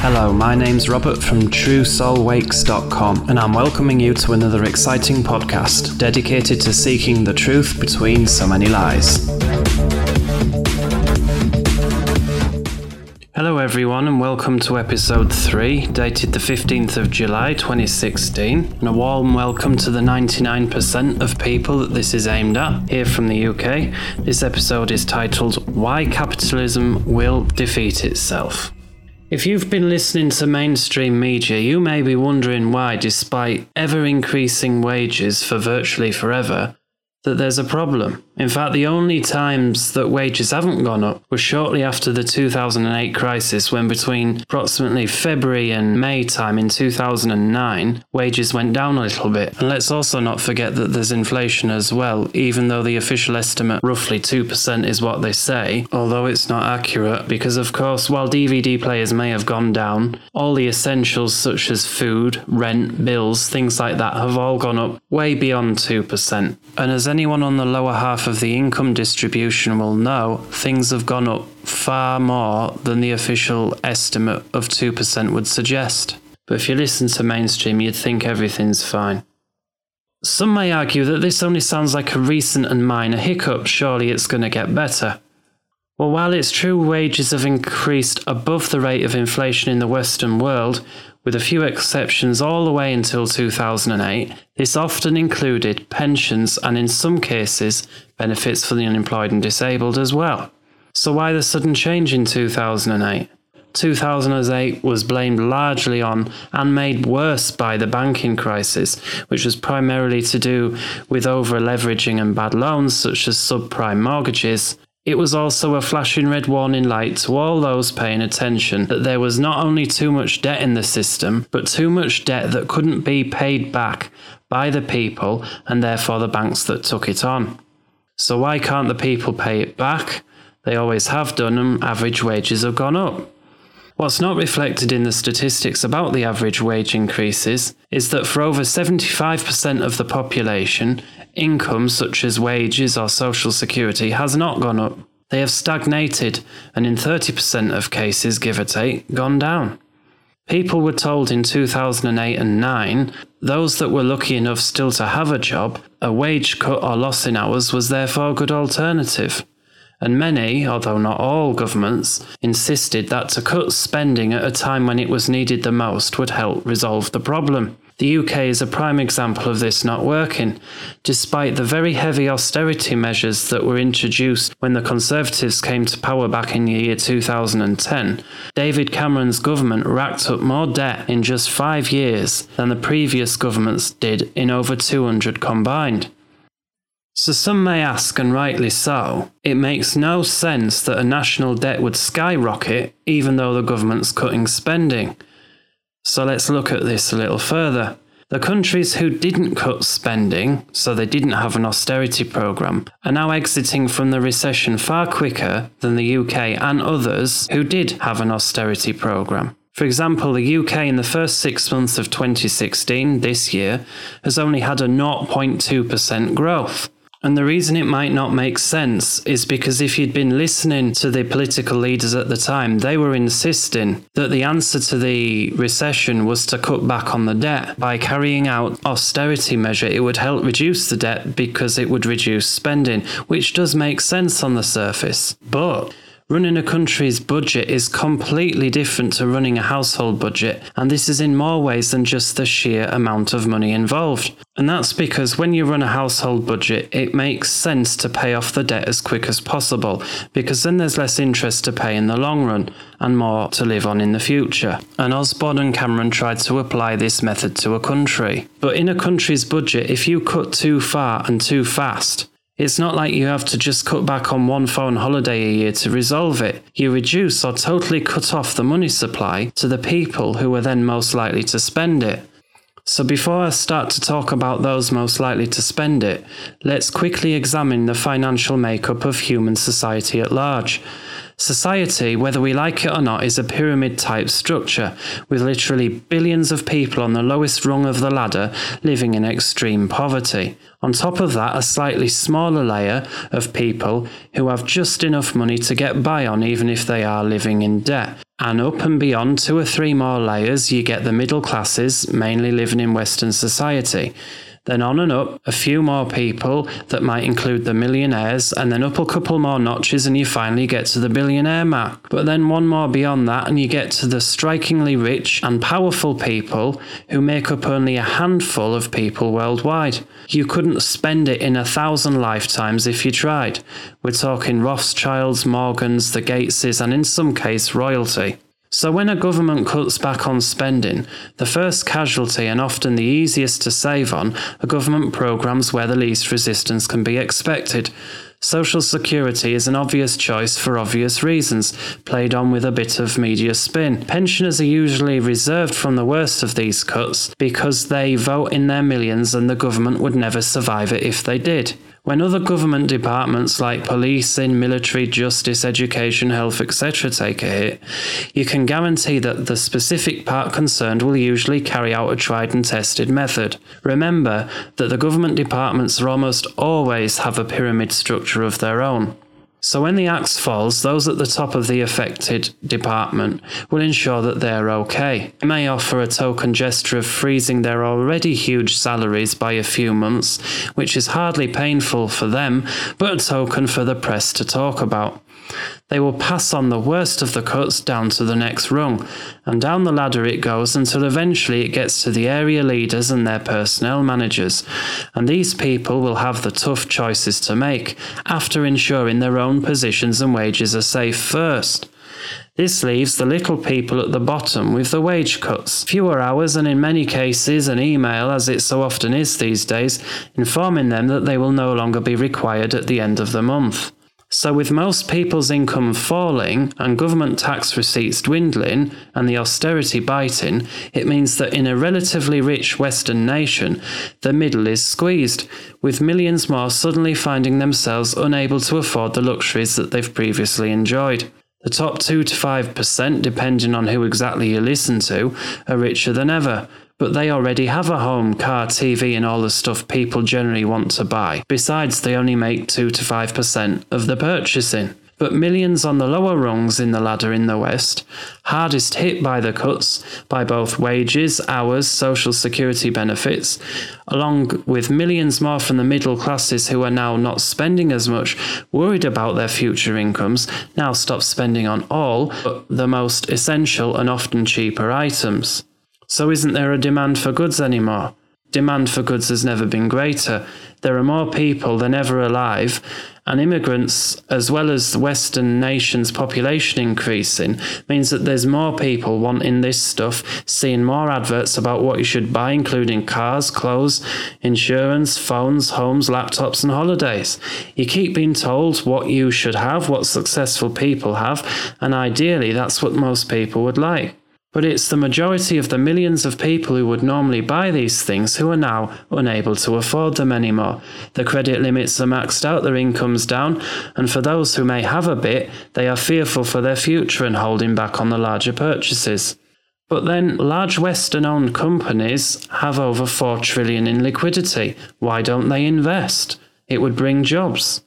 Hello, my name's Robert from TrueSoulWakes.com, and I'm welcoming you to another exciting podcast dedicated to seeking the truth between so many lies. Hello, everyone, and welcome to episode 3, dated the 15th of July 2016. And a warm welcome to the 99% of people that this is aimed at here from the UK. This episode is titled Why Capitalism Will Defeat Itself. If you've been listening to mainstream media, you may be wondering why, despite ever increasing wages for virtually forever, that there's a problem. In fact, the only times that wages haven't gone up was shortly after the 2008 crisis, when between approximately February and May time in 2009, wages went down a little bit. And let's also not forget that there's inflation as well, even though the official estimate, roughly 2%, is what they say, although it's not accurate, because of course, while DVD players may have gone down, all the essentials such as food, rent, bills, things like that have all gone up way beyond 2%. And as anyone on the lower half of the income distribution will know, things have gone up far more than the official estimate of 2% would suggest. But if you listen to mainstream, you'd think everything's fine. Some may argue that this only sounds like a recent and minor hiccup, surely it's going to get better. Well, while it's true wages have increased above the rate of inflation in the Western world, with a few exceptions all the way until 2008, this often included pensions and, in some cases, benefits for the unemployed and disabled as well. So, why the sudden change in 2008? 2008 was blamed largely on and made worse by the banking crisis, which was primarily to do with over leveraging and bad loans such as subprime mortgages, it was also a flashing red warning light to all those paying attention that there was not only too much debt in the system, but too much debt that couldn't be paid back by the people and therefore the banks that took it on. So, why can't the people pay it back? They always have done, and average wages have gone up. What's not reflected in the statistics about the average wage increases is that for over 75% of the population, income such as wages or social security has not gone up. They have stagnated and in 30% of cases, give or take, gone down. People were told in 2008 and 9, those that were lucky enough still to have a job, a wage cut or loss in hours was therefore a good alternative and many, although not all governments, insisted that to cut spending at a time when it was needed the most would help resolve the problem. The UK is a prime example of this not working. Despite the very heavy austerity measures that were introduced when the Conservatives came to power back in the year 2010, David Cameron's government racked up more debt in just five years than the previous governments did in over 200 combined. So some may ask, and rightly so, it makes no sense that a national debt would skyrocket even though the government's cutting spending. So let's look at this a little further. The countries who didn't cut spending, so they didn't have an austerity programme, are now exiting from the recession far quicker than the UK and others who did have an austerity programme. For example, the UK in the first six months of 2016, this year, has only had a 0.2% growth. And the reason it might not make sense is because if you'd been listening to the political leaders at the time, they were insisting that the answer to the recession was to cut back on the debt. By carrying out austerity measure, it would help reduce the debt because it would reduce spending, which does make sense on the surface. But Running a country's budget is completely different to running a household budget, and this is in more ways than just the sheer amount of money involved. And that's because when you run a household budget, it makes sense to pay off the debt as quick as possible, because then there's less interest to pay in the long run and more to live on in the future. And Osborne and Cameron tried to apply this method to a country. But in a country's budget, if you cut too far and too fast, it's not like you have to just cut back on one foreign holiday a year to resolve it. You reduce or totally cut off the money supply to the people who are then most likely to spend it. So, before I start to talk about those most likely to spend it, let's quickly examine the financial makeup of human society at large. Society, whether we like it or not, is a pyramid type structure, with literally billions of people on the lowest rung of the ladder living in extreme poverty. On top of that, a slightly smaller layer of people who have just enough money to get by on, even if they are living in debt. And up and beyond two or three more layers, you get the middle classes, mainly living in Western society. Then on and up, a few more people that might include the millionaires, and then up a couple more notches, and you finally get to the billionaire mark. But then one more beyond that, and you get to the strikingly rich and powerful people who make up only a handful of people worldwide. You couldn't spend it in a thousand lifetimes if you tried. We're talking Rothschilds, Morgans, the Gateses, and in some case, royalty. So, when a government cuts back on spending, the first casualty and often the easiest to save on are government programs where the least resistance can be expected. Social Security is an obvious choice for obvious reasons, played on with a bit of media spin. Pensioners are usually reserved from the worst of these cuts because they vote in their millions and the government would never survive it if they did. When other government departments like policing, military, justice, education, health, etc., take a hit, you can guarantee that the specific part concerned will usually carry out a tried and tested method. Remember that the government departments almost always have a pyramid structure of their own. So when the axe falls, those at the top of the affected department will ensure that they're okay. They may offer a token gesture of freezing their already huge salaries by a few months, which is hardly painful for them, but a token for the press to talk about. They will pass on the worst of the cuts down to the next rung, and down the ladder it goes until eventually it gets to the area leaders and their personnel managers. And these people will have the tough choices to make after ensuring their own positions and wages are safe first. This leaves the little people at the bottom with the wage cuts, fewer hours, and in many cases, an email, as it so often is these days, informing them that they will no longer be required at the end of the month. So, with most people's income falling and government tax receipts dwindling and the austerity biting, it means that in a relatively rich Western nation, the middle is squeezed, with millions more suddenly finding themselves unable to afford the luxuries that they've previously enjoyed. The top 2 to 5%, depending on who exactly you listen to, are richer than ever, but they already have a home, car, TV, and all the stuff people generally want to buy. Besides, they only make 2 to 5% of the purchasing. But millions on the lower rungs in the ladder in the West, hardest hit by the cuts by both wages, hours, social security benefits, along with millions more from the middle classes who are now not spending as much, worried about their future incomes, now stop spending on all but the most essential and often cheaper items. So isn't there a demand for goods anymore? Demand for goods has never been greater. There are more people than ever alive, and immigrants, as well as the Western nations' population increasing, means that there's more people wanting this stuff, seeing more adverts about what you should buy, including cars, clothes, insurance, phones, homes, laptops, and holidays. You keep being told what you should have, what successful people have, and ideally that's what most people would like. But it's the majority of the millions of people who would normally buy these things who are now unable to afford them anymore. The credit limits are maxed out, their income's down, and for those who may have a bit, they are fearful for their future and holding back on the larger purchases. But then large Western owned companies have over 4 trillion in liquidity. Why don't they invest? It would bring jobs.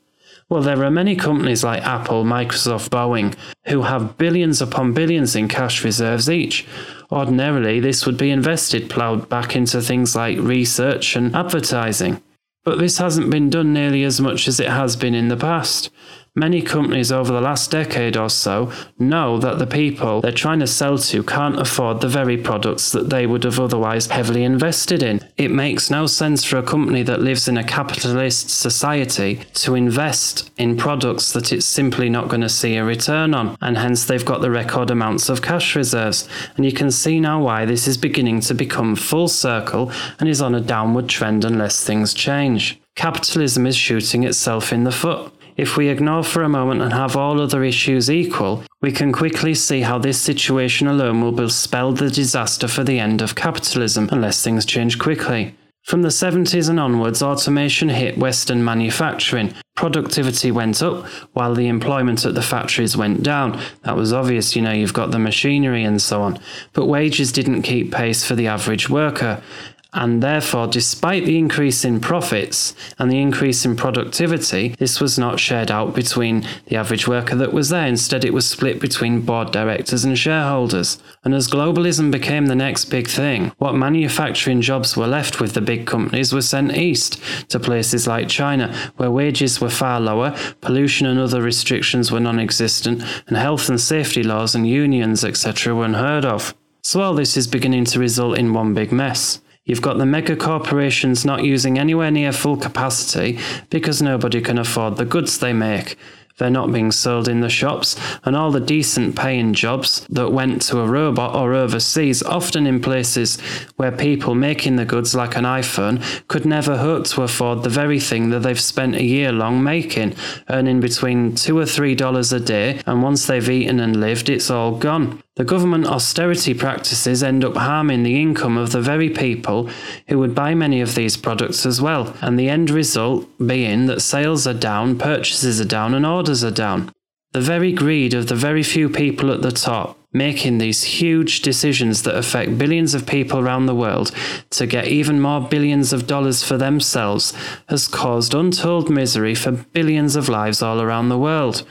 Well, there are many companies like Apple, Microsoft, Boeing who have billions upon billions in cash reserves each. Ordinarily, this would be invested, ploughed back into things like research and advertising. But this hasn't been done nearly as much as it has been in the past. Many companies over the last decade or so know that the people they're trying to sell to can't afford the very products that they would have otherwise heavily invested in. It makes no sense for a company that lives in a capitalist society to invest in products that it's simply not going to see a return on, and hence they've got the record amounts of cash reserves. And you can see now why this is beginning to become full circle and is on a downward trend unless things change. Capitalism is shooting itself in the foot. If we ignore for a moment and have all other issues equal, we can quickly see how this situation alone will spell the disaster for the end of capitalism unless things change quickly. From the 70s and onwards, automation hit Western manufacturing, productivity went up while the employment at the factories went down. That was obvious, you know, you've got the machinery and so on. But wages didn't keep pace for the average worker. And therefore, despite the increase in profits and the increase in productivity, this was not shared out between the average worker that was there. Instead, it was split between board directors and shareholders. And as globalism became the next big thing, what manufacturing jobs were left with the big companies were sent east to places like China, where wages were far lower, pollution and other restrictions were non existent, and health and safety laws and unions, etc., were unheard of. So all this is beginning to result in one big mess. You've got the mega corporations not using anywhere near full capacity because nobody can afford the goods they make. They're not being sold in the shops, and all the decent paying jobs that went to a robot or overseas, often in places where people making the goods like an iPhone could never hope to afford the very thing that they've spent a year long making, earning between two or three dollars a day, and once they've eaten and lived, it's all gone. The government austerity practices end up harming the income of the very people who would buy many of these products as well, and the end result being that sales are down, purchases are down, and orders are down. The very greed of the very few people at the top making these huge decisions that affect billions of people around the world to get even more billions of dollars for themselves has caused untold misery for billions of lives all around the world.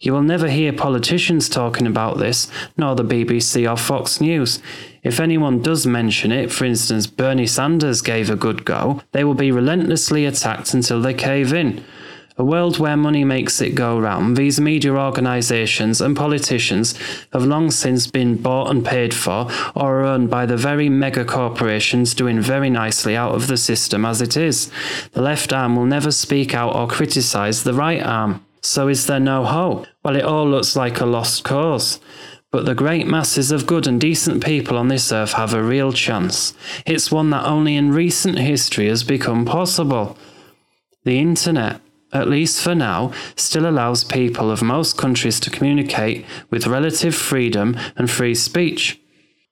You will never hear politicians talking about this, nor the BBC or Fox News. If anyone does mention it, for instance, Bernie Sanders gave a good go, they will be relentlessly attacked until they cave in. A world where money makes it go round, these media organisations and politicians have long since been bought and paid for or are owned by the very mega corporations doing very nicely out of the system as it is. The left arm will never speak out or criticise the right arm. So is there no hope? Well, it all looks like a lost cause. But the great masses of good and decent people on this earth have a real chance. It's one that only in recent history has become possible. The internet, at least for now, still allows people of most countries to communicate with relative freedom and free speech.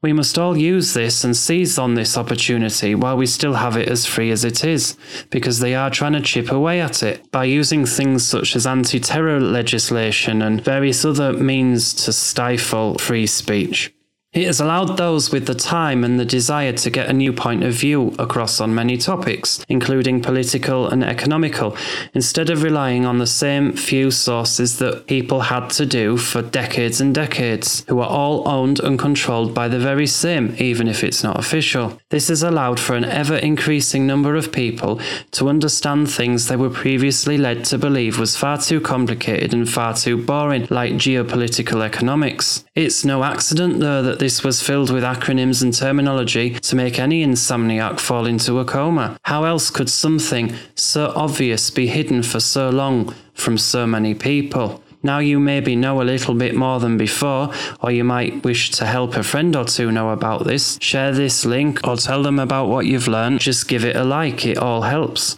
We must all use this and seize on this opportunity while we still have it as free as it is, because they are trying to chip away at it by using things such as anti terror legislation and various other means to stifle free speech. It has allowed those with the time and the desire to get a new point of view across on many topics, including political and economical, instead of relying on the same few sources that people had to do for decades and decades, who are all owned and controlled by the very same, even if it's not official. This has allowed for an ever increasing number of people to understand things they were previously led to believe was far too complicated and far too boring, like geopolitical economics. It's no accident, though, that this was filled with acronyms and terminology to make any insomniac fall into a coma. How else could something so obvious be hidden for so long from so many people? Now you maybe know a little bit more than before, or you might wish to help a friend or two know about this. Share this link or tell them about what you've learned. Just give it a like, it all helps.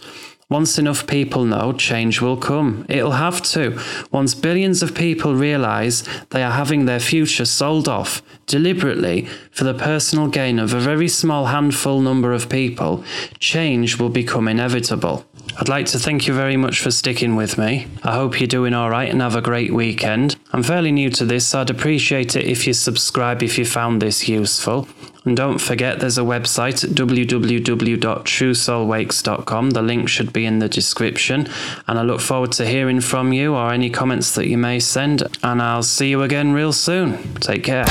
Once enough people know, change will come. It'll have to. Once billions of people realize they are having their future sold off deliberately for the personal gain of a very small handful number of people, change will become inevitable. I'd like to thank you very much for sticking with me. I hope you're doing alright and have a great weekend. I'm fairly new to this, so I'd appreciate it if you subscribe if you found this useful. And don't forget there's a website at www.truesoulwakes.com. The link should be in the description. And I look forward to hearing from you or any comments that you may send. And I'll see you again real soon. Take care.